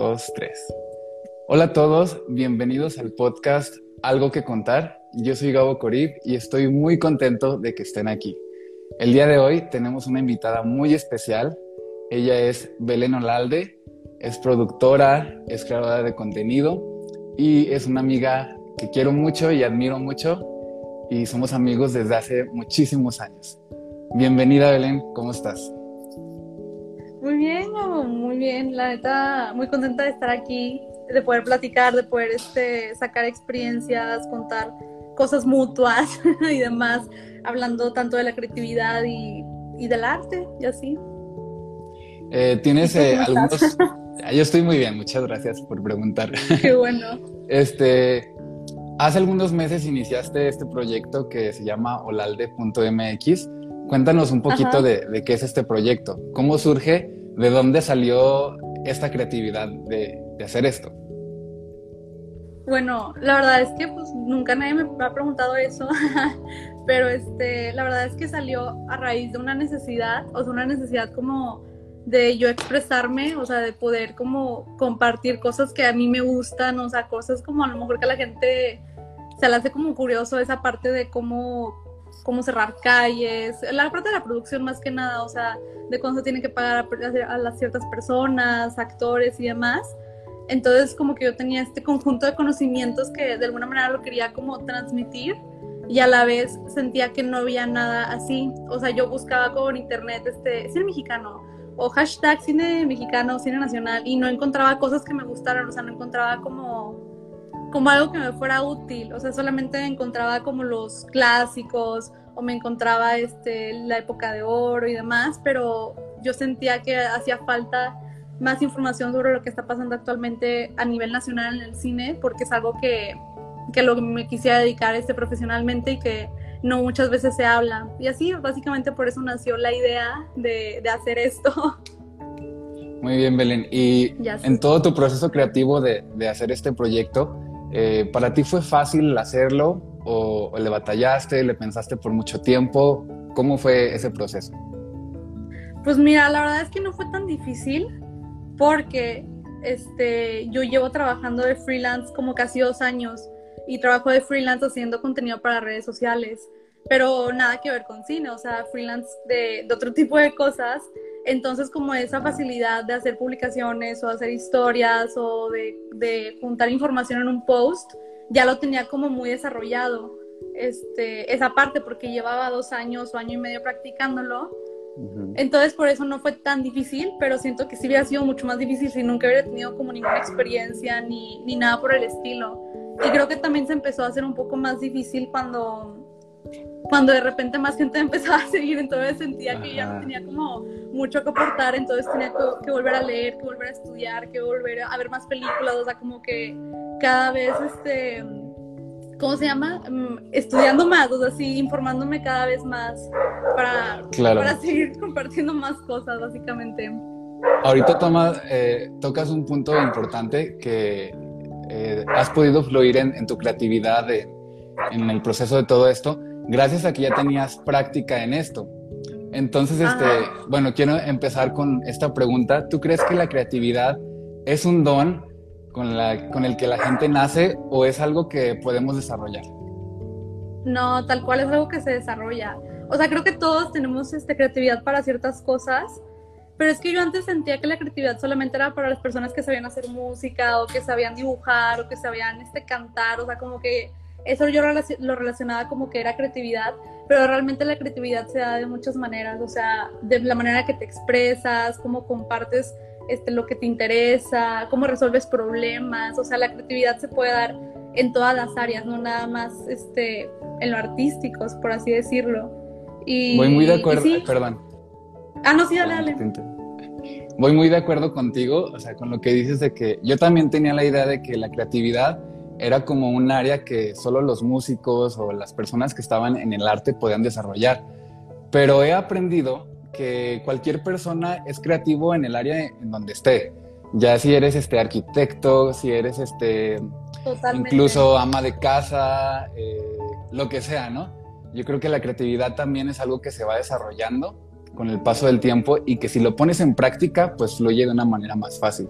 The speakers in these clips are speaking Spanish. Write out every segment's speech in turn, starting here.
dos, tres. Hola a todos, bienvenidos al podcast Algo que contar. Yo soy Gabo Corib y estoy muy contento de que estén aquí. El día de hoy tenemos una invitada muy especial. Ella es Belén Olalde, es productora, es creadora de contenido y es una amiga que quiero mucho y admiro mucho y somos amigos desde hace muchísimos años. Bienvenida Belén, ¿cómo estás? La neta, muy contenta de estar aquí, de poder platicar, de poder este, sacar experiencias, contar cosas mutuas y demás, hablando tanto de la creatividad y, del arte y así. Eh, ¿Tienes eh, algunos...? Yo estoy muy bien, muchas gracias por preguntar. Qué bueno. Este, hace algunos meses iniciaste este proyecto que se llama olalde.mx Cuéntanos un poquito de, qué es este proyecto, cómo surge, de dónde salió esta creatividad de, hacer esto. Bueno, la verdad es que pues nunca nadie me ha preguntado eso, pero este, la verdad es que salió a raíz de una necesidad, o sea, una necesidad como de yo expresarme, o sea, de poder como compartir cosas que a mí me gustan, o sea, cosas como a lo mejor que a la gente se le hace como curioso esa parte de cómo cómo cerrar calles, la parte de la producción más que nada, o sea, de cuándo se tiene que pagar a, las ciertas personas, actores y demás. Entonces como que yo tenía este conjunto de conocimientos que de alguna manera lo quería como transmitir y a la vez sentía que no había nada así. O sea, yo buscaba como en internet este cine mexicano o hashtag cine mexicano, cine nacional y no encontraba cosas que me gustaran, o sea, no encontraba como como algo que me fuera útil, o sea, solamente encontraba como los clásicos o me encontraba este, la época de oro y demás, pero yo sentía que hacía falta más información sobre lo que está pasando actualmente a nivel nacional en el cine, porque es algo que, que lo que me quisiera dedicar este profesionalmente y que no muchas veces se habla. Y así, básicamente por eso nació la idea de, de hacer esto. Muy bien, Belén. Y en todo tu proceso creativo de, de hacer este proyecto, eh, ¿Para ti fue fácil hacerlo o, le batallaste, le pensaste por mucho tiempo? ¿Cómo fue ese proceso? Pues mira, la verdad es que no fue tan difícil porque este, yo llevo trabajando de freelance como casi dos años y trabajo de freelance haciendo contenido para redes sociales, pero nada que ver con cine, o sea, freelance de, de otro tipo de cosas entonces, como esa facilidad de hacer publicaciones o hacer historias o de, juntar información en un post, ya lo tenía como muy desarrollado. Este, esa parte, porque llevaba dos años o año y medio practicándolo. Entonces, por eso no fue tan difícil, pero siento que sí hubiera sido mucho más difícil si nunca hubiera tenido como ninguna experiencia ni, ni nada por el estilo. Y creo que también se empezó a hacer un poco más difícil cuando cuando de repente más gente empezaba a seguir, entonces sentía que ya no tenía como mucho que aportar, entonces tenía que, volver a leer, que volver a estudiar, que volver a ver más películas, o sea, como que cada vez, este, ¿cómo se llama? Mm, estudiando más, o sea, sí, informándome cada vez más para, para seguir compartiendo más cosas, básicamente. Ahorita toma, eh, tocas un punto importante que eh, has podido fluir en, en tu creatividad en el proceso de todo esto gracias a que ya tenías práctica en esto. Entonces, este, bueno, quiero empezar con esta pregunta. ¿Tú crees que la creatividad es un don con, la, con el que la gente nace o es algo que podemos desarrollar? No, tal cual es algo que se desarrolla. O sea, creo que todos tenemos este, creatividad para ciertas cosas, pero es que yo antes sentía que la creatividad solamente era para las personas que sabían hacer música o que sabían dibujar o que sabían este, cantar, o sea, como que eso yo lo relacionaba como que era creatividad, pero realmente la creatividad se da de muchas maneras, o sea, de la manera que te expresas, cómo compartes este, lo que te interesa, cómo resuelves problemas, o sea, la creatividad se puede dar en todas las áreas, no nada más este, en lo artístico, por así decirlo. Y, Voy muy de acuerdo, perdón. Ah, no, sí, dale, dale. Voy muy de acuerdo contigo, o sea, con lo que dices de que yo también tenía la idea de que la creatividad era como un área que solo los músicos o las personas que estaban en el arte podían desarrollar. Pero he aprendido que cualquier persona es creativo en el área en donde esté. Ya si eres este arquitecto, si eres este incluso ama de casa, eh, lo que sea, ¿no? Yo creo que la creatividad también es algo que se va desarrollando con el paso del tiempo y que si lo pones en práctica, pues fluye de una manera más fácil.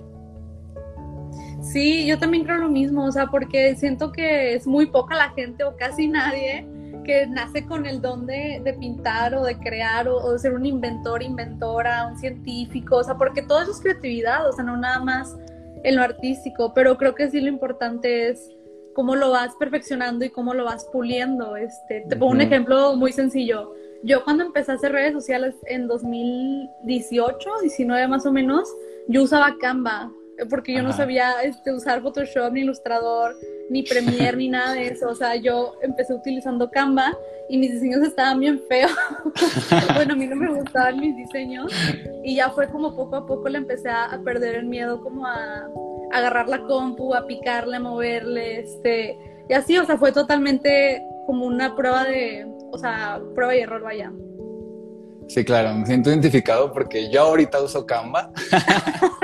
Sí, yo también creo lo mismo, o sea, porque siento que es muy poca la gente o casi nadie que nace con el don de, pintar o de crear o, de ser un inventor, inventora, un científico, o sea, porque todo eso es creatividad, o sea, no nada más en lo artístico, pero creo que sí lo importante es cómo lo vas perfeccionando y cómo lo vas puliendo. Este, te pongo un ejemplo muy sencillo. Yo cuando empecé a hacer redes sociales en 2018, 19 más o menos, yo usaba Canva, porque yo no sabía este, usar Photoshop ni Ilustrador ni Premiere ni nada de eso. O sea, yo empecé utilizando Canva y mis diseños estaban bien feos. bueno, a mí no me gustaban mis diseños y ya fue como poco a poco le empecé a, perder el miedo como a, agarrar la compu, a picarle, a moverle, este, y así, o sea, fue totalmente como una prueba de, o sea, prueba y error, vaya. Sí, claro, me siento identificado porque yo ahorita uso Canva.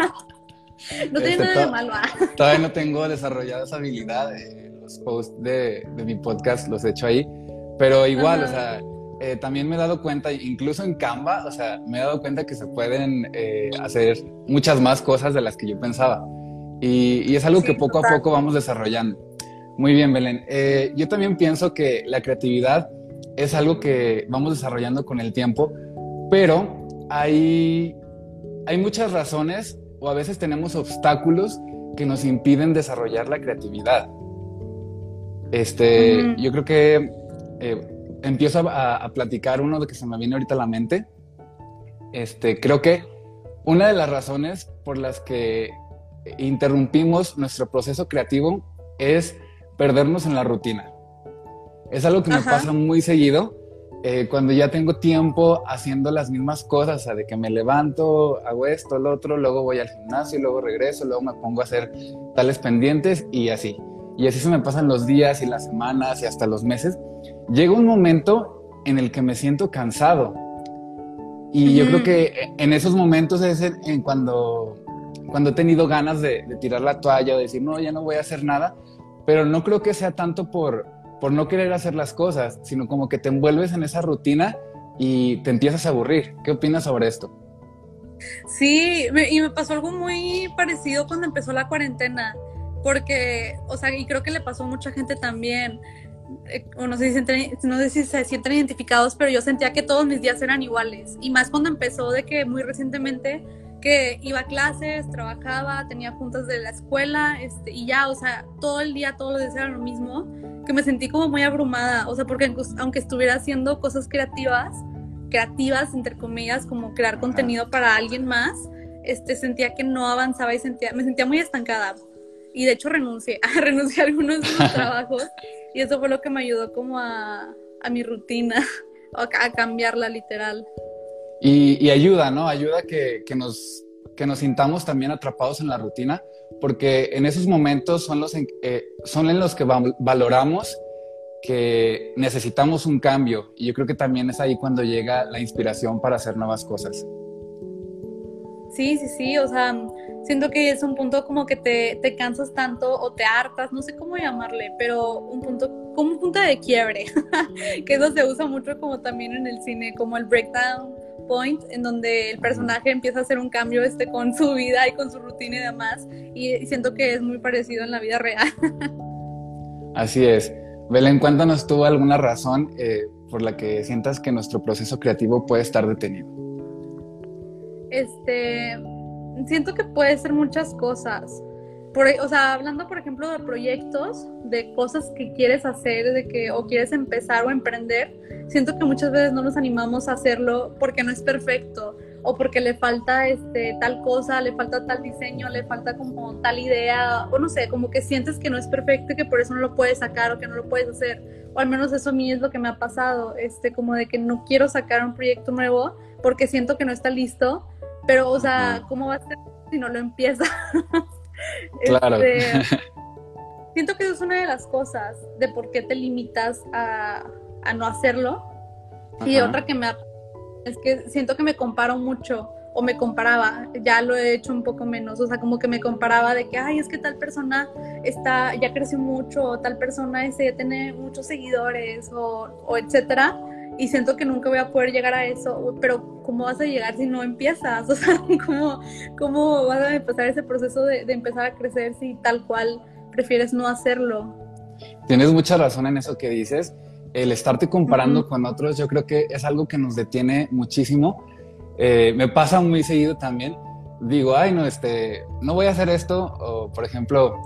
No tiene este, nada de malo. ¿ah? Todavía no tengo desarrollada esa habilidad. los posts de, mi podcast los he hecho ahí. Pero igual, o sea, eh, también me he dado cuenta, incluso en Canva, o sea, me he dado cuenta que se pueden eh, hacer muchas más cosas de las que yo pensaba. Y, es algo que poco a poco vamos desarrollando. Muy bien, Belén. Eh, yo también pienso que la creatividad es algo que vamos desarrollando con el tiempo, pero hay, hay muchas razones o a veces tenemos obstáculos que nos impiden desarrollar la creatividad. Este, yo creo que eh, empiezo a, platicar uno de que se me viene ahorita a la mente. Este, creo que una de las razones por las que interrumpimos nuestro proceso creativo es perdernos en la rutina. Es algo que me pasa muy seguido eh, cuando ya tengo tiempo haciendo las mismas cosas, o sea, de que me levanto, hago esto, lo otro, luego voy al gimnasio, luego regreso, luego me pongo a hacer tales pendientes y así. Y así se me pasan los días y las semanas y hasta los meses. Llega un momento en el que me siento cansado. Y yo creo que en esos momentos es en, cuando, cuando he tenido ganas de, de tirar la toalla o decir, no, ya no voy a hacer nada. Pero no creo que sea tanto por, por no querer hacer las cosas, sino como que te envuelves en esa rutina y te empiezas a aburrir. ¿Qué opinas sobre esto? Sí, y me pasó algo muy parecido cuando empezó la cuarentena, porque, o sea, y creo que le pasó a mucha gente también. Eh, no, sé si no sé si se sienten identificados, pero yo sentía que todos mis días eran iguales. Y más cuando empezó de que muy recientemente que iba a clases, trabajaba, tenía juntas de la escuela, este, y ya, o sea, todo el día, todos los días era lo mismo que me sentí como muy abrumada, o sea, porque aunque estuviera haciendo cosas creativas, creativas, entre comillas, como crear contenido para alguien más, este, sentía que no avanzaba y sentía, me sentía muy estancada. Y de hecho renuncié, renuncié a algunos de mis trabajos y eso fue lo que me ayudó como a, a mi rutina, a, cambiarla literal. Y, y, ayuda, ¿no? Ayuda que, que, nos, que nos sintamos también atrapados en la rutina porque en esos momentos son, los en, eh, son en los que valoramos que necesitamos un cambio y yo creo que también es ahí cuando llega la inspiración para hacer nuevas cosas. Sí, sí, sí, o sea, siento que es un punto como que te, te cansas tanto o te hartas, no sé cómo llamarle, pero un punto, como un punto de quiebre, que eso se usa mucho como también en el cine, como el breakdown point en donde el personaje empieza a hacer un cambio este con su vida y con su rutina y demás y, siento que es muy parecido en la vida real. Así es. Belén, cuéntanos tú alguna razón eh, por la que sientas que nuestro proceso creativo puede estar detenido. Este, siento que puede ser muchas cosas. Por, o sea, hablando por ejemplo de proyectos, de cosas que quieres hacer, de que o quieres empezar o emprender, siento que muchas veces no nos animamos a hacerlo porque no es perfecto o porque le falta este tal cosa, le falta tal diseño, le falta como tal idea, o no sé, como que sientes que no es perfecto y que por eso no lo puedes sacar o que no lo puedes hacer. O al menos eso a mí es lo que me ha pasado, este como de que no quiero sacar un proyecto nuevo porque siento que no está listo, pero o sea, ¿cómo va a ser si no lo empiezas? Claro. Este, siento que eso es una de las cosas de por qué te limitas a a no hacerlo. Y otra que me es que siento que me comparo mucho o me comparaba, ya lo he hecho un poco menos, o sea, como que me comparaba de que, ay, es que tal persona está, ya creció mucho, o tal persona ese ya tiene muchos seguidores, o, o etcétera, y siento que nunca voy a poder llegar a eso, pero ¿cómo vas a llegar si no empiezas? O sea, ¿cómo, cómo vas a empezar ese proceso de, de empezar a crecer si tal cual prefieres no hacerlo? Tienes mucha razón en eso que dices. El estarte comparando con otros, yo creo que es algo que nos detiene muchísimo. Eh, me pasa muy seguido también. Digo, ay, no, este, no voy a hacer esto, o por ejemplo,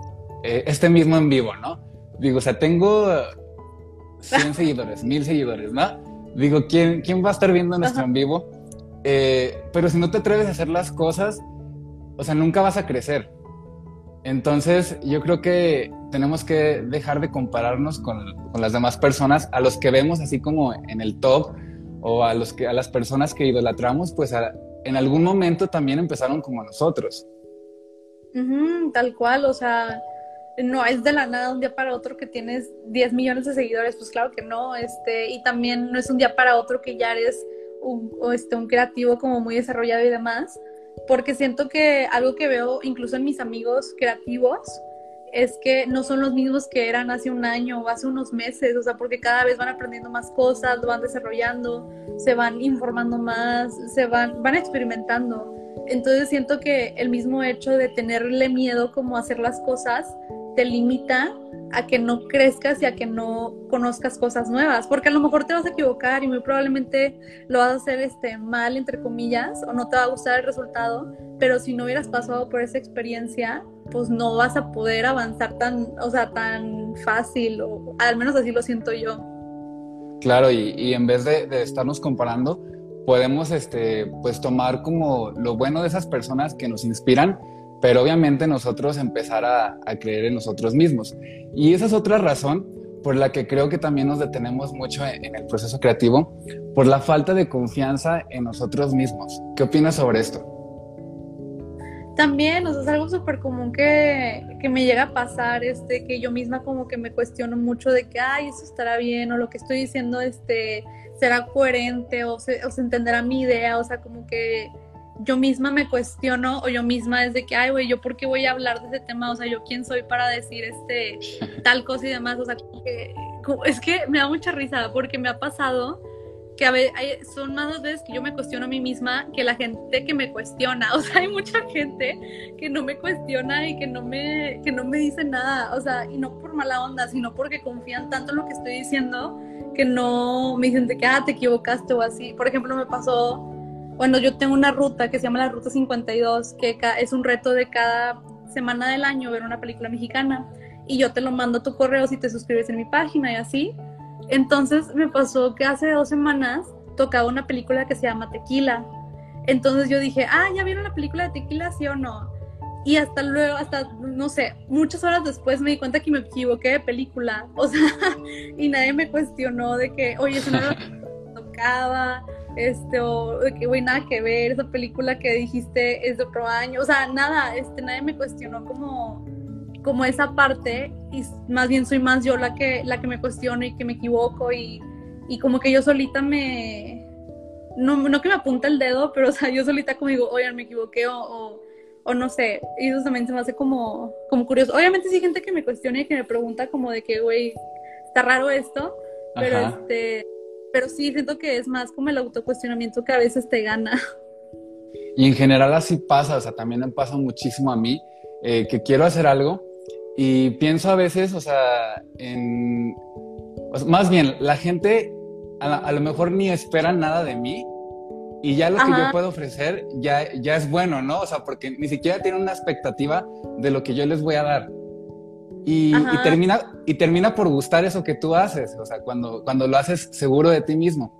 eh, este mismo en vivo, ¿no? Digo, o sea, tengo 100 seguidores, 1000 seguidores, ¿no? Digo, ¿quién, quién va a estar viendo nuestro en vivo? Eh, pero si no te atreves a hacer las cosas, o sea, nunca vas a crecer. Entonces, yo creo que tenemos que dejar de compararnos con, con, las demás personas, a los que vemos así como en el top o a, los que, a las personas que idolatramos, pues en algún momento también empezaron como nosotros. tal cual, o sea, no es de la nada un día para otro que tienes 10 millones de seguidores, pues claro que no, este, y también no es un día para otro que ya eres un, este, un creativo como muy desarrollado y demás, porque siento que algo que veo incluso en mis amigos creativos es que no son los mismos que eran hace un año o hace unos meses, o sea, porque cada vez van aprendiendo más cosas, van desarrollando, se van informando más, se van, van experimentando. Entonces siento que el mismo hecho de tenerle miedo como a hacer las cosas te limita a que no crezcas y a que no conozcas cosas nuevas, porque a lo mejor te vas a equivocar y muy probablemente lo vas a hacer este, mal, entre comillas, o no te va a gustar el resultado, pero si no hubieras pasado por esa experiencia, pues no vas a poder avanzar tan, o sea, tan fácil, o al menos así lo siento yo. Claro, y, y en vez de, de, estarnos comparando, podemos este, pues tomar como lo bueno de esas personas que nos inspiran pero obviamente nosotros empezar a, creer en nosotros mismos. Y esa es otra razón por la que creo que también nos detenemos mucho en, el proceso creativo, por la falta de confianza en nosotros mismos. ¿Qué opinas sobre esto? También, o sea, es algo súper común que, que, me llega a pasar, este, que yo misma como que me cuestiono mucho de que, ay, eso estará bien, o lo que estoy diciendo, este, será coherente, o se entenderá mi idea, o sea, como que yo misma me cuestiono o yo misma es de que, ay, güey, ¿yo por qué voy a hablar de ese tema? O sea, ¿yo quién soy para decir este tal cosa y demás? O sea, que, es que me da mucha risa porque me ha pasado que a veces, son más veces que yo me cuestiono a mí misma que la gente que me cuestiona. O sea, hay mucha gente que no me cuestiona y que no me, que no me dice nada. O sea, y no por mala onda, sino porque confían tanto en lo que estoy diciendo que no me dicen de que, ah, te equivocaste o así. Por ejemplo, me pasó bueno, yo tengo una ruta que se llama la Ruta 52, que es un reto de cada semana del año ver una película mexicana. Y yo te lo mando a tu correo si te suscribes en mi página y así. Entonces me pasó que hace dos semanas tocaba una película que se llama Tequila. Entonces yo dije, ah, ¿ya vieron la película de Tequila, sí o no? Y hasta luego, hasta, no sé, muchas horas después me di cuenta que me equivoqué de película. O sea, y nadie me cuestionó de que, oye, eso no lo tocaba este, o que, güey, nada que ver, esa película que dijiste es de otro año, o sea, nada, este, nadie me cuestionó como, como esa parte, y más bien soy más yo la que, la que me cuestiono y que me equivoco, y, y como que yo solita me, no, no que me apunta el dedo, pero, o sea, yo solita como digo, oigan, me equivoqué, o, o, no sé, y eso también se me hace como, como curioso. Obviamente sí hay gente que me cuestiona y que me pregunta como de que, güey, está raro esto, pero este pero sí siento que es más como el autocuestionamiento que a veces te gana. Y en general así pasa, o sea, también me pasa muchísimo a mí, eh, que quiero hacer algo y pienso a veces, o sea, en... más bien, la gente a, lo mejor ni espera nada de mí y ya lo que yo puedo ofrecer ya, ya es bueno, ¿no? O sea, porque ni siquiera tienen una expectativa de lo que yo les voy a dar. Y, termina, y termina por gustar eso que tú haces, o sea, cuando, cuando lo haces seguro de ti mismo.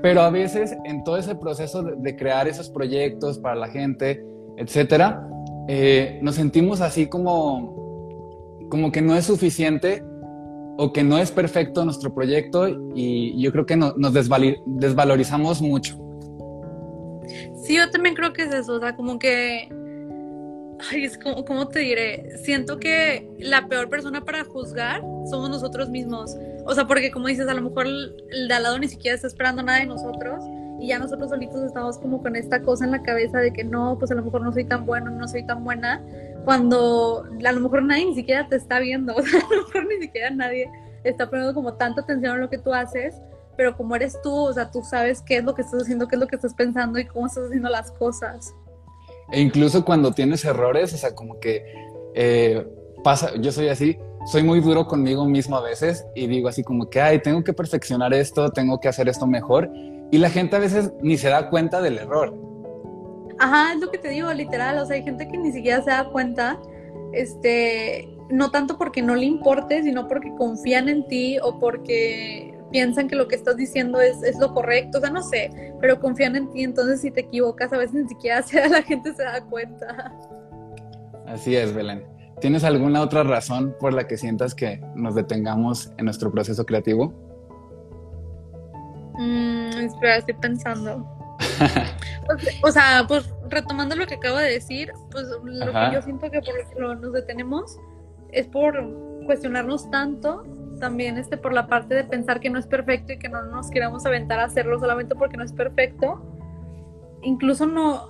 Pero a veces en todo ese proceso de, crear esos proyectos para la gente, etcétera, eh, nos sentimos así como, como que no es suficiente o que no es perfecto nuestro proyecto y yo creo que nos desvalorizamos mucho. Sí, yo también creo que es eso, o sea, como que ay, es como, ¿cómo te diré? Siento que la peor persona para juzgar somos nosotros mismos. O sea, porque como dices, a lo mejor el, de al lado ni siquiera está esperando nada de nosotros y ya nosotros solitos estamos como con esta cosa en la cabeza de que no, pues a lo mejor no soy tan bueno, no soy tan buena, cuando a lo mejor nadie ni siquiera te está viendo, o sea, a lo mejor ni siquiera nadie está poniendo como tanta atención en lo que tú haces, pero como eres tú, o sea, tú sabes qué es lo que estás haciendo, qué es lo que estás pensando y cómo estás haciendo las cosas. E incluso cuando tienes errores, o sea, como que eh, pasa, yo soy así, soy muy duro conmigo mismo a veces y digo así como que, ay, tengo que perfeccionar esto, tengo que hacer esto mejor. Y la gente a veces ni se da cuenta del error. Ajá, es lo que te digo, literal. O sea, hay gente que ni siquiera se da cuenta, este, no tanto porque no le importe, sino porque confían en ti o porque piensan que lo que estás diciendo es, es lo correcto. O sea, no sé, pero confían en ti. Entonces, si te equivocas, a veces ni siquiera la gente se da cuenta. Así es, Belén. ¿Tienes alguna otra razón por la que sientas que nos detengamos en nuestro proceso creativo? Mm, espera, estoy pensando. Pues, o sea, pues retomando lo que acabo de decir, pues lo que yo siento que por lo que nos detenemos es por cuestionarnos tanto, también este por la parte de pensar que no es perfecto y que no nos queramos aventar a hacerlo solamente porque no es perfecto. Incluso no,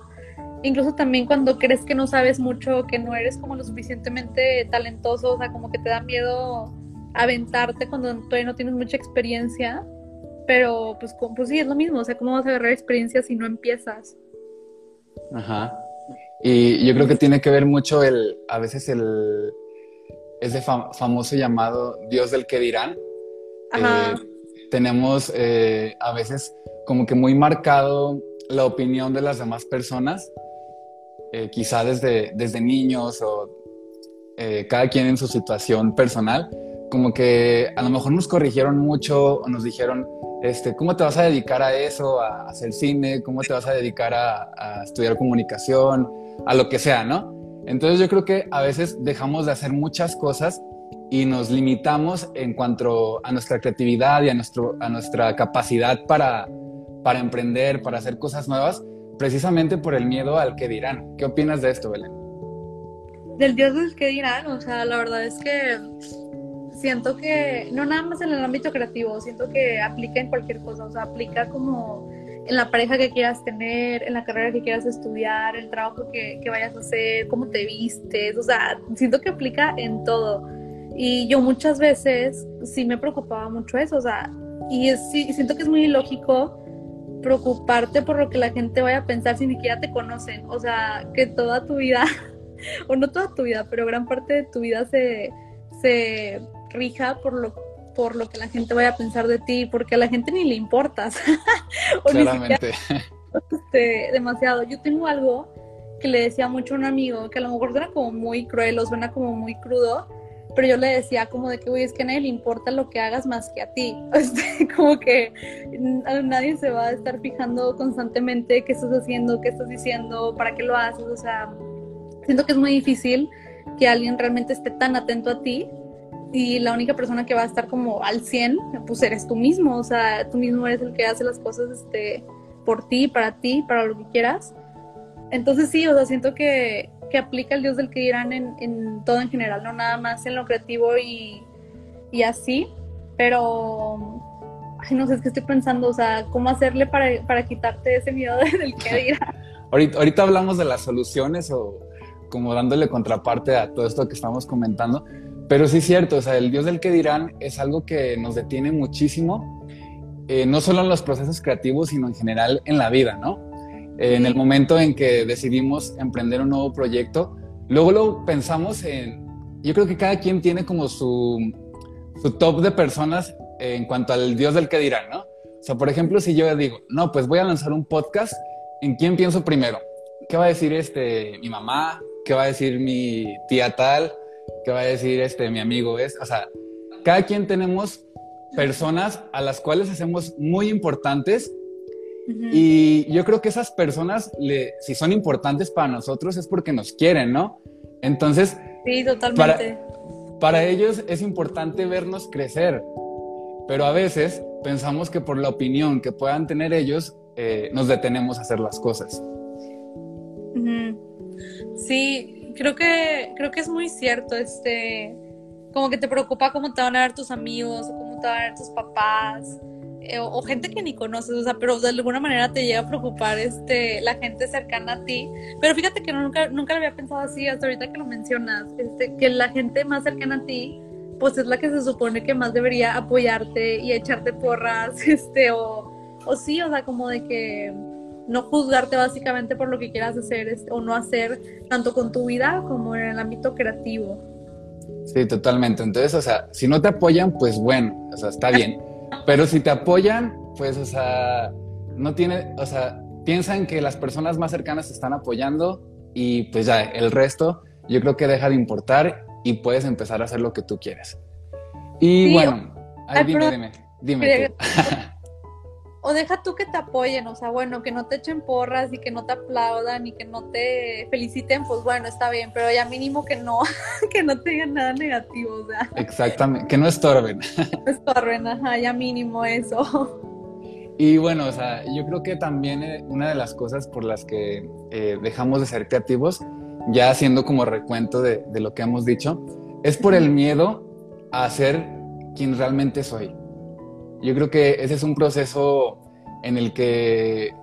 incluso también cuando crees que no sabes mucho, que no eres como lo suficientemente talentoso, o sea, como que te da miedo aventarte cuando todavía no tienes mucha experiencia, pero pues, pues sí, es lo mismo, o sea, ¿cómo vas a agarrar experiencia si no empiezas? Ajá. Y yo creo que tiene que ver mucho el, a veces el, ese famoso llamado Dios del que dirán. Ajá. Eh, tenemos eh, a veces como que muy marcado la opinión de las demás personas eh, quizá desde, desde niños o cada quien en su situación personal, como que a lo mejor nos corrigieron mucho o nos dijeron, este, ¿cómo te vas a dedicar a eso, a, hacer cine? ¿Cómo te vas a dedicar a, a, estudiar comunicación? A lo que sea, ¿no? Entonces yo creo que a veces dejamos de hacer muchas cosas y nos limitamos en cuanto a nuestra creatividad y a, nuestro, a nuestra capacidad para, para emprender, para hacer cosas nuevas, precisamente por el miedo al que dirán. ¿Qué opinas de esto, Belén? Del Dios del que dirán, o sea, la verdad es que siento que, no nada más en el ámbito creativo, siento que aplica en cualquier cosa, o sea, aplica como en la pareja que quieras tener, en la carrera que quieras estudiar, el trabajo que, que vayas a hacer, cómo te vistes, o sea, siento que aplica en todo. Y yo muchas veces sí me preocupaba mucho eso, o sea, y sí, siento que es muy ilógico preocuparte por lo que la gente vaya a pensar si ni siquiera te conocen. O sea, que toda tu vida, o no toda tu vida, pero gran parte de tu vida se, se rija por lo, por lo que la gente vaya a pensar de ti, porque a la gente ni le importas. o Claramente. este, demasiado. Yo tengo algo que le decía mucho a un amigo, que a lo mejor suena como muy cruel o suena como muy crudo, pero yo le decía como de que, güey, es que a nadie le importa lo que hagas más que a ti. Este, como que nadie se va a estar fijando constantemente qué estás haciendo, qué estás diciendo, para qué lo haces. O sea, siento que es muy difícil que alguien realmente esté tan atento a ti y la única persona que va a estar como al 100, pues eres tú mismo. O sea, tú mismo eres el que hace las cosas este, por ti, para ti, para lo que quieras. Entonces sí, o sea, siento que, que aplica el Dios del que dirán en, en, todo en general, no nada más en lo creativo y, y así, pero ay, no sé, es que estoy pensando, o sea, cómo hacerle para, para quitarte ese miedo del que dirán. ahorita, ahorita hablamos de las soluciones o como dándole contraparte a todo esto que estamos comentando, pero sí es cierto, o sea, el Dios del que dirán es algo que nos detiene muchísimo, eh, no solo en los procesos creativos, sino en general en la vida, ¿no? en el momento en que decidimos emprender un nuevo proyecto, luego lo pensamos en, yo creo que cada quien tiene como su, su top de personas en cuanto al Dios del que dirán, ¿no? O sea, por ejemplo, si yo digo, no, pues voy a lanzar un podcast, ¿en quién pienso primero? ¿Qué va a decir este, mi mamá? ¿Qué va a decir mi tía tal? ¿Qué va a decir este, mi amigo? Es, o sea, cada quien tenemos personas a las cuales hacemos muy importantes y yo creo que esas personas, si son importantes para nosotros, es porque nos quieren, ¿no? Entonces, sí, totalmente. Para, ellos es importante vernos crecer, pero a veces pensamos que por la opinión que puedan tener ellos, eh, nos detenemos a hacer las cosas. Sí, creo que, creo que es muy cierto, este, como que te preocupa cómo te van a ver tus amigos, cómo te van a ver tus papás, eh, o, gente que ni conoces, o sea, pero de alguna manera te llega a preocupar este, la gente cercana a ti. Pero fíjate que nunca, nunca lo había pensado así hasta ahorita que lo mencionas, este, que la gente más cercana a ti pues es la que se supone que más debería apoyarte y echarte porras, este, o, o sí, o sea, como de que no juzgarte básicamente por lo que quieras hacer este, o no hacer, tanto con tu vida como en el ámbito creativo. Sí, totalmente. Entonces, o sea, si no te apoyan, pues bueno, o sea, está bien. Pero si te apoyan, pues, o sea, no tiene, o sea, piensan que las personas más cercanas te están apoyando y pues ya, el resto yo creo que deja de importar y puedes empezar a hacer lo que tú quieres. Y bueno, ahí dime, dime, dime O deja tú que te apoyen, o sea, bueno, que no te echen porras y que no te aplaudan y que no te feliciten, pues bueno, está bien, pero ya mínimo que no, que no te digan nada negativo, o sea. Exactamente, que no estorben. No estorben, ajá, ya mínimo eso. Y bueno, o sea, yo creo que también eh, una de las cosas por las que eh, dejamos de ser creativos ya haciendo como recuento de, lo que hemos dicho, es por el miedo a ser quien realmente soy. Yo creo que ese es un proceso en el que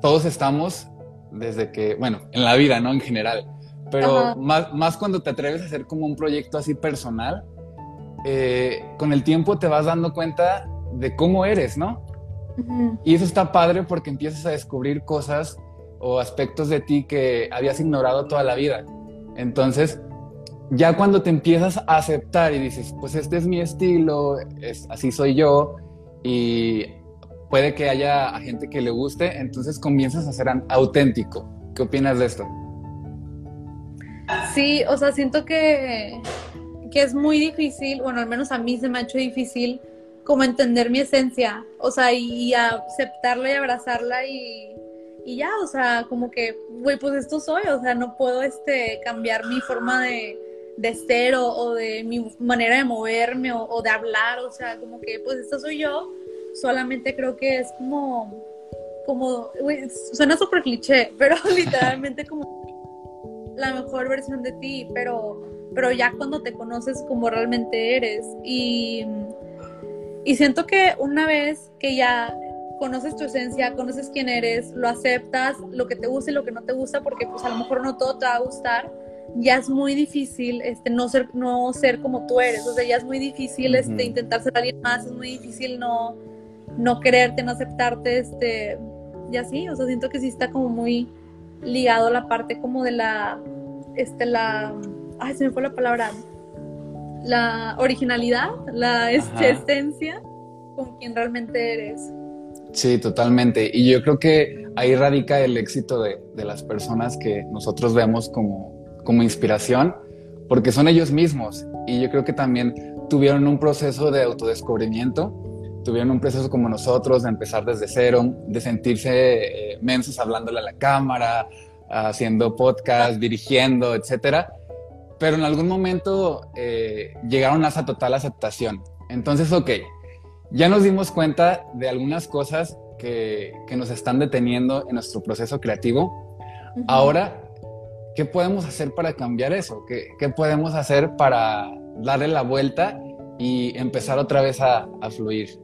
todos estamos desde que, bueno, en la vida, ¿no? En general. Pero más, más, cuando te atreves a hacer como un proyecto así personal, eh, con el tiempo te vas dando cuenta de cómo eres, ¿no? Y eso está padre porque empiezas a descubrir cosas o aspectos de ti que habías ignorado toda la vida. Entonces, ya cuando te empiezas a aceptar y dices, pues este es mi estilo, es, así soy yo, y puede que haya gente que le guste, entonces comienzas a ser auténtico. ¿Qué opinas de esto? Sí, o sea, siento que, que es muy difícil, bueno, al menos a mí se me ha hecho difícil como entender mi esencia, o sea, y aceptarla y abrazarla y, y ya, o sea, como que, güey, pues esto soy, o sea, no puedo este, cambiar mi forma de, de ser o, de mi manera de moverme o, de hablar, o sea, como que, pues esto soy yo, solamente creo que es como, como, suena súper cliché, pero literalmente como la mejor versión de ti, pero, pero ya cuando te conoces como realmente eres. Y... Y siento que una vez que ya conoces tu esencia, conoces quién eres, lo aceptas, lo que te gusta y lo que no te gusta, porque pues a lo mejor no todo te va a gustar, ya es muy difícil este, no, ser, no ser como tú eres, o sea, ya es muy difícil este, intentar ser alguien más, es muy difícil no, no quererte, no aceptarte, este, y así, o sea, siento que sí está como muy ligado la parte como de la, este, la, ay, se me fue la palabra, la originalidad, la este, esencia con quien realmente eres. Sí, totalmente. Y yo creo que ahí radica el éxito de, las personas que nosotros vemos como, como inspiración, porque son ellos mismos. Y yo creo que también tuvieron un proceso de autodescubrimiento, tuvieron un proceso como nosotros de empezar desde cero, de sentirse eh, mensos hablándole a la cámara, haciendo podcast, dirigiendo, etcétera. Pero en algún momento eh, llegaron a esa total aceptación. Entonces, ok, ya nos dimos cuenta de algunas cosas que, nos están deteniendo en nuestro proceso creativo. Ahora, ¿qué podemos hacer para cambiar eso? ¿Qué, podemos hacer para darle la vuelta y empezar otra vez a, fluir?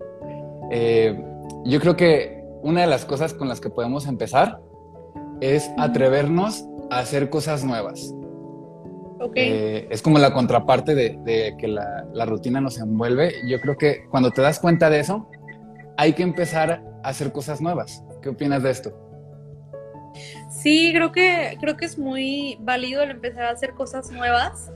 Eh, yo creo que una de las cosas con las que podemos empezar es atrevernos a hacer cosas nuevas. Eh, es como la contraparte de, que la, rutina nos envuelve. Yo creo que cuando te das cuenta de eso, hay que empezar a hacer cosas nuevas. ¿Qué opinas de esto? Sí, creo que, creo que es muy válido el empezar a hacer cosas nuevas.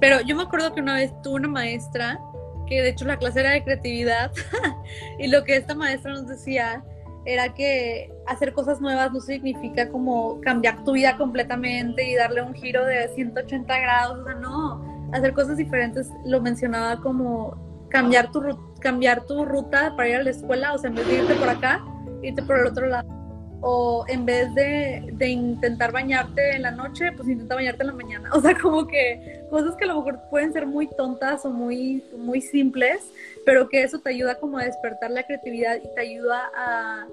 Pero yo me acuerdo que una vez tuve una maestra, que de hecho la clase era de creatividad, y lo que esta maestra nos decía era que hacer cosas nuevas no significa como cambiar tu vida completamente y darle un giro de 180 grados, o sea, no, hacer cosas diferentes lo mencionaba como cambiar tu, cambiar tu ruta para ir a la escuela, o sea, en vez de irte por acá, irte por el otro lado o en vez de, intentar bañarte en la noche, pues intenta bañarte en la mañana. O sea, como que cosas que a lo mejor pueden ser muy tontas o muy, muy simples, pero que eso te ayuda como a despertar la creatividad y te ayuda a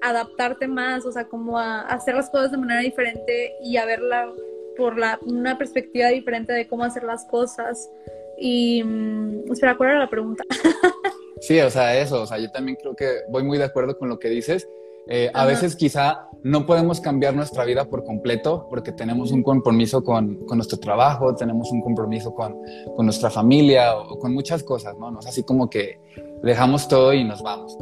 adaptarte más, o sea, como a, hacer las cosas de manera diferente y a verla por la, una perspectiva diferente de cómo hacer las cosas. Y, mm, espera, ¿cuál era la pregunta? sí, o sea, eso, o sea, yo también creo que voy muy de acuerdo con lo que dices Eh, a veces quizá no podemos cambiar nuestra vida por completo porque tenemos un compromiso con, con nuestro trabajo, tenemos un compromiso con, con, nuestra familia o, con muchas cosas, ¿no? No es así como que dejamos todo y nos vamos.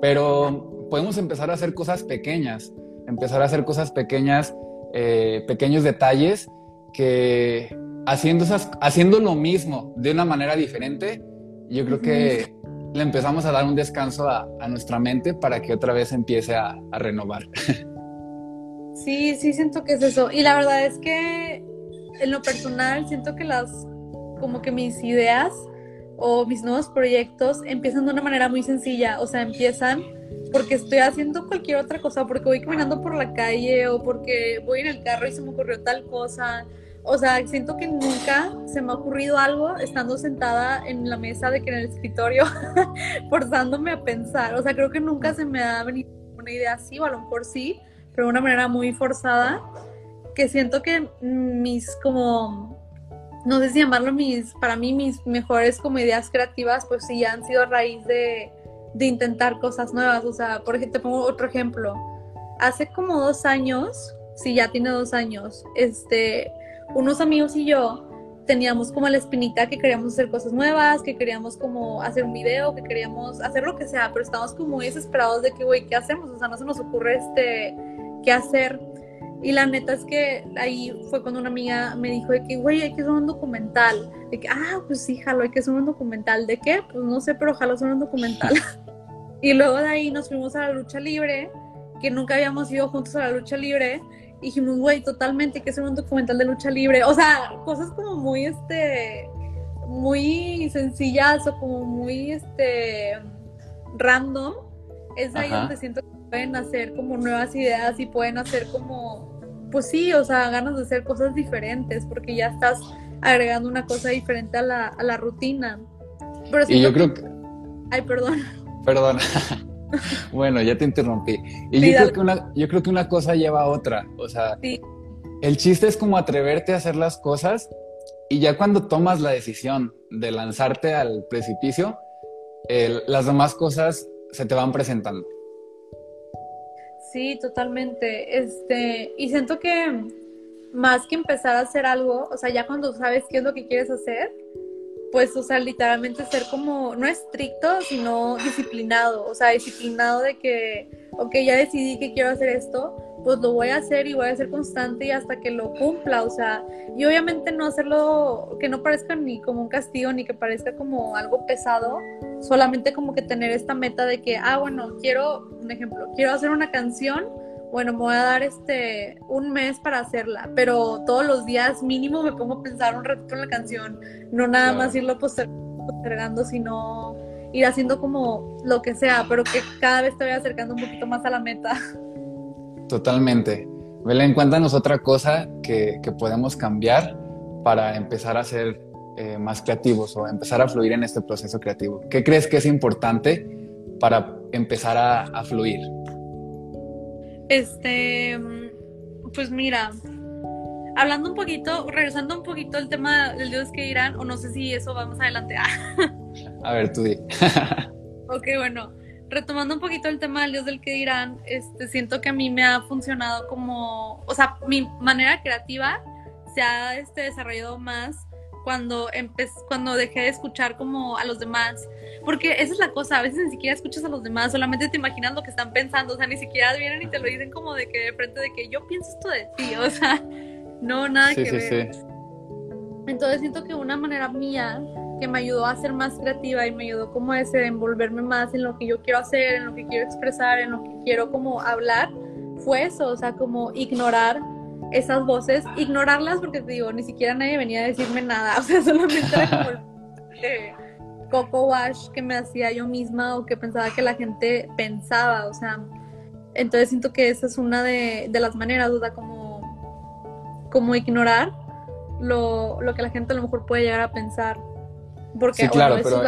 Pero podemos empezar a hacer cosas pequeñas, empezar a hacer cosas pequeñas, eh, pequeños detalles que haciendo, esas, haciendo lo mismo de una manera diferente, yo creo que le empezamos a dar un descanso a, nuestra mente para que otra vez empiece a, a renovar. Sí, sí siento que es eso. Y la verdad es que en lo personal siento que las, como que mis ideas o mis nuevos proyectos empiezan de una manera muy sencilla. O sea, empiezan porque estoy haciendo cualquier otra cosa, porque voy caminando por la calle o porque voy en el carro y se me ocurrió tal cosa. O sea, siento que nunca se me ha ocurrido algo estando sentada en la mesa de que en el escritorio, forzándome a pensar. O sea, creo que nunca se me ha venido una idea así, o a lo mejor sí, pero de una manera muy forzada, que siento que mis como, no sé si llamarlo mis, para mí mis mejores como ideas creativas, pues sí han sido a raíz de, de intentar cosas nuevas. O sea, por ejemplo, te pongo otro ejemplo. Hace como dos años, sí, ya tiene dos años, este, unos amigos y yo teníamos como la espinita que queríamos hacer cosas nuevas, que queríamos como hacer un video, que queríamos hacer lo que sea, pero estábamos como muy desesperados de que, güey, ¿qué hacemos? O sea, no se nos ocurre este qué hacer. Y la neta es que ahí fue cuando una amiga me dijo de que, güey, hay que hacer un documental. De que, ah, pues sí, jalo, hay que hacer un documental. ¿De qué? Pues no sé, pero jalo hacer un documental. y luego de ahí nos fuimos a la lucha libre, que nunca habíamos ido juntos a la lucha libre. Y dijimos, güey, totalmente hay que hacer un documental de lucha libre. O sea, cosas como muy, este, muy sencillas o como muy, este, random. Es ahí donde siento que pueden hacer como nuevas ideas y pueden hacer como, pues sí, o sea, ganas de hacer cosas diferentes porque ya estás agregando una cosa diferente a la, a la rutina. Pero y yo creo que... Ay, perdón. Perdón. bueno, ya te interrumpí. Y yo, creo que una, yo creo que una cosa lleva a otra. O sea, el chiste es como atreverte a hacer las cosas y ya cuando tomas la decisión de lanzarte al precipicio, las demás cosas se te van presentando. Sí, totalmente. Este, y siento que más que empezar a hacer algo, o sea, ya cuando sabes qué es lo que quieres hacer, pues, o sea, literalmente ser como, no estricto, sino disciplinado, o sea, disciplinado de que, ok, ya decidí que quiero hacer esto, pues lo voy a hacer y voy a ser constante y hasta que lo cumpla, o sea, y obviamente no hacerlo que no parezca ni como un castigo ni que parezca como algo pesado, solamente como que tener esta meta de que, ah, bueno, quiero, un ejemplo, quiero hacer una canción, bueno, me voy a dar este un mes para hacerla, pero todos los días mínimo me pongo a pensar un ratito en la canción, no nada más irlo postergando, sino ir haciendo como lo que sea, pero que cada vez te voy acercando un poquito más a la meta. Totalmente. Belén, cuéntanos otra cosa que, que podemos cambiar para empezar a ser eh, más creativos o empezar a fluir en este proceso creativo. ¿Qué crees que es importante para empezar a, a fluir? Este, pues mira, hablando un poquito, regresando un poquito al tema del Dios que dirán, o no sé si eso vamos adelante. a ver, tú di. ok, bueno retomando un poquito el tema del Dios del que dirán, este, siento que a mí me ha funcionado como, o sea, mi manera creativa se ha este, desarrollado más cuando cuando dejé de escuchar como a los demás, porque esa es la cosa, a veces ni siquiera escuchas a los demás, solamente te imaginas lo que están pensando, o sea, ni siquiera vienen y te lo dicen como de que de frente de que yo pienso esto de ti, o sea, no, nada que ver. Entonces siento que una manera mía que me ayudó a ser más creativa y me ayudó como a envolverme más en lo que yo quiero hacer, en lo que quiero expresar, en lo que quiero como hablar, fue eso, o sea, como ignorar esas voces, ignorarlas porque te digo, ni siquiera nadie venía a decirme nada, o sea, solamente era como el coco wash que me hacía yo misma o que pensaba que la gente pensaba, o sea, entonces siento que esa es una de, de las maneras, o sea, como, como ignorar lo, lo que la gente a lo mejor puede llegar a pensar sí, claro, pero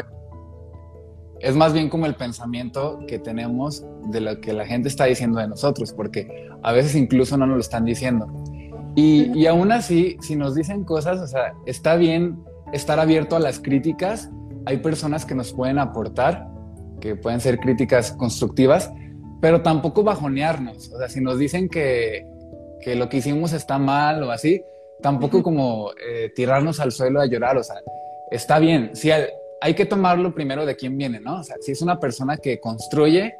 es más bien como el pensamiento que tenemos de lo que la gente está diciendo de nosotros, porque a veces incluso no nos lo están diciendo. Y, y aún así, si nos dicen cosas, o sea, está bien estar abierto a las críticas. Hay personas que nos pueden aportar, que pueden ser críticas constructivas, pero tampoco bajonearnos. O sea, si nos dicen que, que lo que hicimos está mal o así, tampoco como eh, tirarnos al suelo a llorar. O sea, está bien. Si hay que tomarlo primero de quién viene, ¿no? O sea, si es una persona que construye,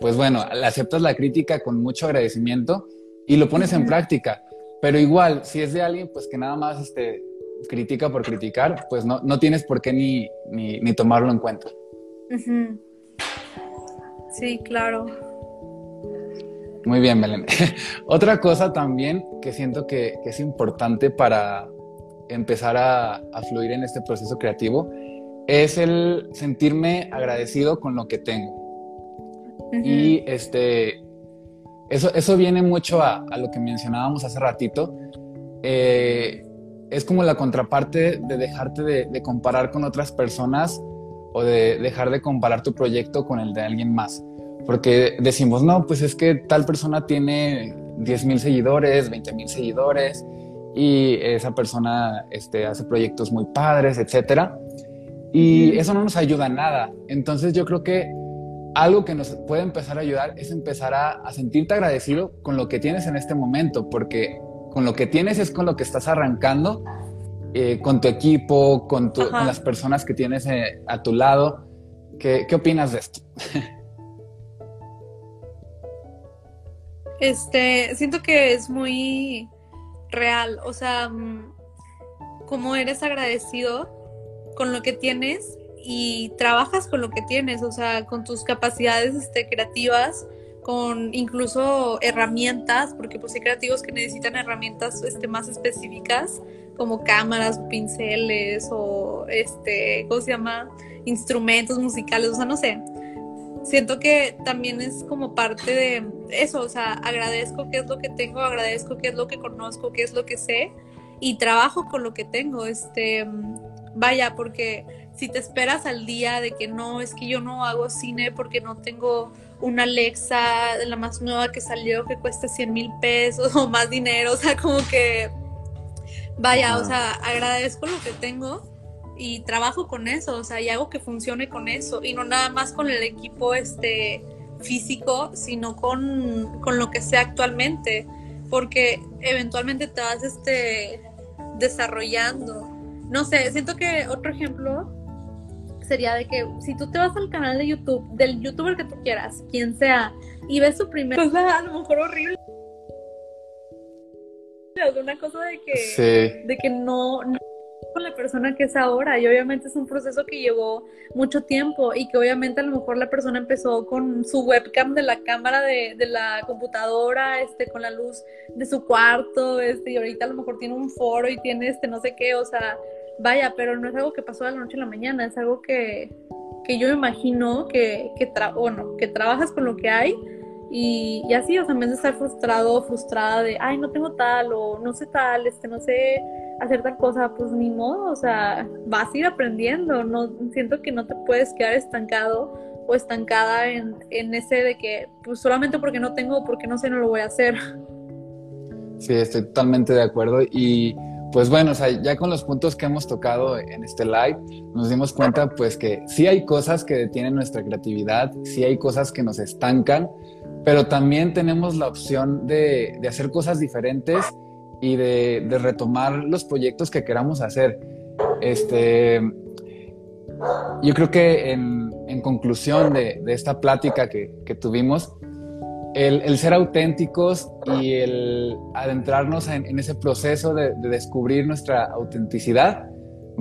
pues bueno, aceptas la crítica con mucho agradecimiento y lo pones en práctica. Pero igual, si es de alguien, pues que nada más este, critica por criticar, pues no, no tienes por qué ni, ni, tomarlo en cuenta. Sí, claro. Muy bien, Belén. Otra cosa también que siento que, es importante para empezar a, a, fluir en este proceso creativo es el sentirme agradecido con lo que tengo. Y este, eso, eso viene mucho a, a, lo que mencionábamos hace ratito. Eh, es como la contraparte de dejarte de, comparar con otras personas o de dejar de comparar tu proyecto con el de alguien más. Porque decimos, no, pues es que tal persona tiene 10 mil seguidores, 20 mil seguidores y esa persona este, hace proyectos muy padres, etc. Y eso no nos ayuda a nada. Entonces yo creo que algo que nos puede empezar a ayudar es empezar a, sentirte agradecido con lo que tienes en este momento, porque con lo que tienes es con lo que estás arrancando, eh, con tu equipo, con, las personas que tienes eh, a tu lado. ¿Qué, ¿Qué, opinas de esto? Este, siento que es muy real, o sea, mm, como eres agradecido con lo que tienes y trabajas con lo que tienes, o sea, con tus capacidades este, creativas, con incluso herramientas, porque pues hay creativos que necesitan herramientas este, más específicas, como cámaras, pinceles o este, ¿cómo se llama? instrumentos musicales, o sea, no sé. Siento que también es como parte de eso, o sea, agradezco qué es lo que tengo, agradezco qué es lo que conozco, qué es lo que sé y trabajo con lo que tengo, este, vaya, porque si te esperas al día de que no, es que yo no hago cine porque no tengo una Alexa, la más nueva que salió, que cuesta 100 mil pesos o más dinero, o sea, como que, vaya, o sea, agradezco lo que tengo y trabajo con eso, o sea, y hago que funcione con eso, y no nada más con el equipo este físico, sino con, con lo que sea actualmente, porque eventualmente te vas este desarrollando. No sé, siento que otro ejemplo sería de que si tú te vas al canal de YouTube, del youtuber que tú quieras, quien sea, y ves su primer cosa, a lo mejor horrible. Una cosa de que, de que no, no con la persona que es ahora y obviamente es un proceso que llevó mucho tiempo y que obviamente a lo mejor la persona empezó con su webcam de la cámara de, de, la computadora, este, con la luz de su cuarto, este, y ahorita a lo mejor tiene un foro y tiene este no sé qué, o sea, vaya, pero no es algo que pasó de la noche a la mañana, es algo que, que yo imagino que, que, que trabajas con lo que hay y, y, así, o sea, en vez de estar frustrado o frustrada de, ay, no tengo tal o no sé tal, este, no sé hacer tal cosa, pues ni modo, o sea, vas a ir aprendiendo, no siento que no te puedes quedar estancado o estancada en, en ese de que, pues solamente porque no tengo, porque no sé, no lo voy a hacer. Sí, estoy totalmente de acuerdo y pues bueno, ya con los puntos que hemos tocado en este live, nos dimos cuenta pues que sí hay cosas que detienen nuestra creatividad, sí hay cosas que nos estancan, pero también tenemos la opción de, de hacer cosas diferentes y de, retomar los proyectos que queramos hacer. Este, yo creo que en, conclusión de, esta plática que tuvimos, el, ser auténticos y el adentrarnos en, ese proceso de, descubrir nuestra autenticidad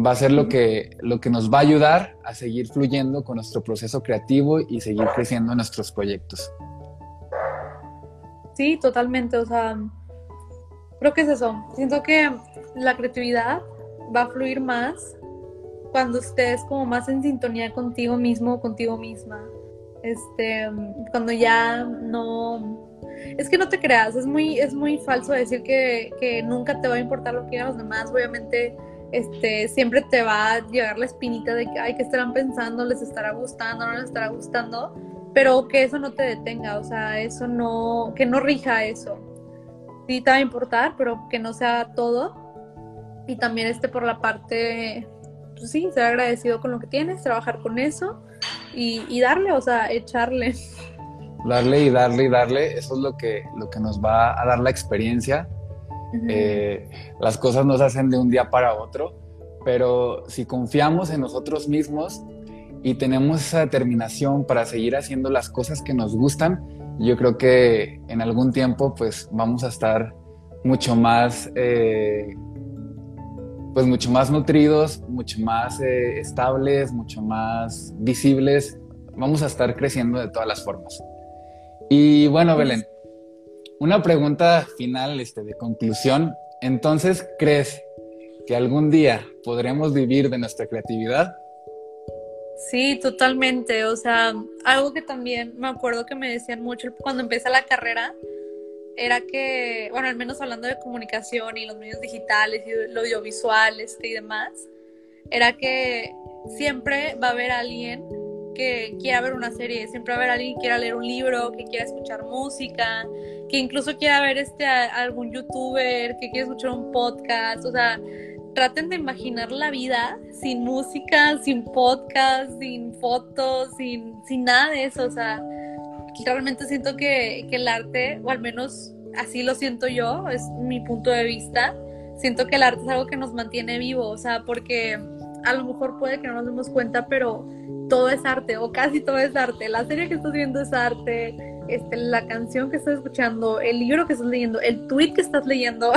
va a ser lo que, lo que nos va a ayudar a seguir fluyendo con nuestro proceso creativo y seguir creciendo en nuestros proyectos. Sí, totalmente. O sea, creo que es eso. Siento que la creatividad va a fluir más cuando estés como más en sintonía contigo mismo, contigo misma este, cuando ya no... Es que no te creas, es muy, es muy falso decir que, que nunca te va a importar lo que digan los demás, obviamente este, siempre te va a llegar la espinita de que, ay, ¿qué estarán pensando? ¿Les estará gustando? ¿No les estará gustando? Pero que eso no te detenga, o sea, eso no, que no rija eso. Sí te va a importar, pero que no sea todo. Y también este por la parte, pues sí, ser agradecido con lo que tienes, trabajar con eso y, darle, o sea, echarle. darle y darle y darle, eso es lo que, lo que nos va a dar la experiencia. Eh, las cosas no se hacen de un día para otro, pero si confiamos en nosotros mismos y tenemos esa determinación para seguir haciendo las cosas que nos gustan, yo creo que en algún tiempo pues vamos a estar mucho más, eh, pues mucho más nutridos, mucho más eh, estables, mucho más visibles. Vamos a estar creciendo de todas las formas. Y bueno, pues Belén, una pregunta final este, de conclusión. Entonces, ¿crees que algún día podremos vivir de nuestra creatividad? Sí, totalmente. O sea, algo que también me acuerdo que me decían mucho cuando empecé la carrera era que, bueno, al menos hablando de comunicación y los medios digitales y lo audiovisual este, y demás, era que siempre va a haber alguien que quiera ver una serie, siempre va a haber alguien que quiera leer un libro, que quiera escuchar música, que incluso quiera ver este algún youtuber, que quiera escuchar un podcast, o sea, traten de imaginar la vida sin música, sin podcast, sin fotos, sin, sin nada de eso. O sea, realmente siento que, que, el arte, o al menos así lo siento yo, es mi punto de vista, siento que el arte es algo que nos mantiene vivos, o sea, porque a lo mejor puede que no nos demos cuenta, pero todo es arte, o casi todo es arte. La serie que estás viendo es arte, este, la canción que estás escuchando, el libro que estás leyendo, el tweet que estás leyendo,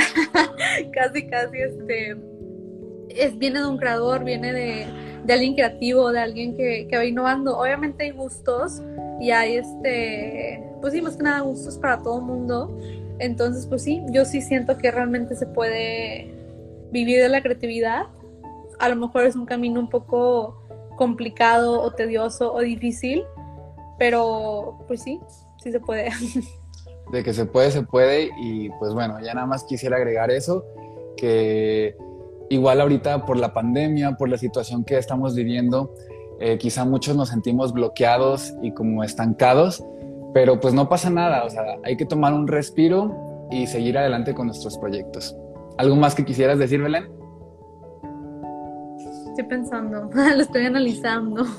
casi, casi, este es, viene de un creador, viene de, alguien creativo, de alguien que, que va innovando. Obviamente hay gustos y hay este, pues sí, más que nada gustos para todo el mundo. Entonces, pues sí, yo sí siento que realmente se puede vivir de la creatividad. A lo mejor es un camino un poco complicado o tedioso o difícil, pero pues sí, sí se puede. De que se puede, se puede y pues bueno, ya nada más quisiera agregar eso, que igual ahorita por la pandemia, por la situación que estamos viviendo, eh, quizá muchos nos sentimos bloqueados y como estancados, pero pues no pasa nada, o sea, hay que tomar un respiro y seguir adelante con nuestros proyectos. ¿Algo más que quisieras decir, Belén? Estoy pensando, lo estoy analizando.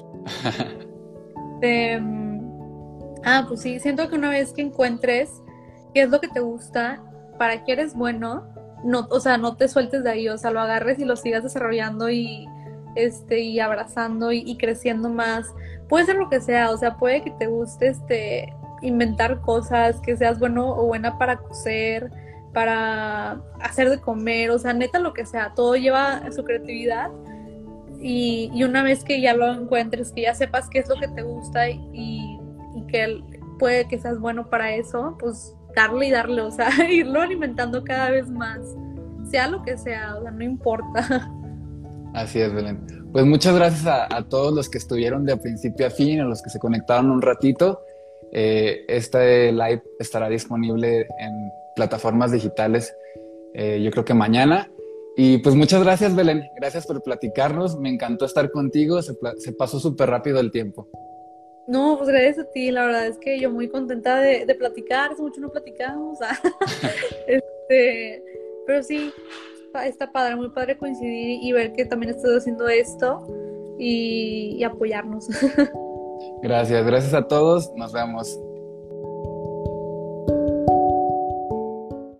Em, ah, pues sí, siento que una vez que encuentres qué es lo que te gusta, para qué eres bueno, no, o sea, no te sueltes de ahí, o sea, lo agarres y lo sigas desarrollando y, este, y abrazando y, creciendo más. Puede ser lo que sea, o sea, puede que te guste, este, inventar cosas, que seas bueno o buena para coser, para hacer de comer, o sea, neta lo que sea, todo lleva su creatividad. Y, y una vez que ya lo encuentres, que ya sepas qué es lo que te gusta y, y que puede que seas bueno para eso, pues darle y darle, o sea, irlo alimentando cada vez más, sea lo que sea, o sea, no importa. Así es, Belén. Pues muchas gracias a, todos los que estuvieron de principio a fin, a los que se conectaron un ratito. Eh, este live estará disponible en plataformas digitales, eh, yo creo que mañana. Y pues muchas gracias, Belén. Gracias por platicarnos. Me encantó estar contigo. Se, se pasó súper rápido el tiempo. No, pues gracias a ti, la verdad es que yo muy contenta de, platicar, hace mucho no platicamos, este, pero sí, está padre, muy padre coincidir y ver que también estás haciendo esto y, apoyarnos. Gracias, gracias a todos, nos vemos.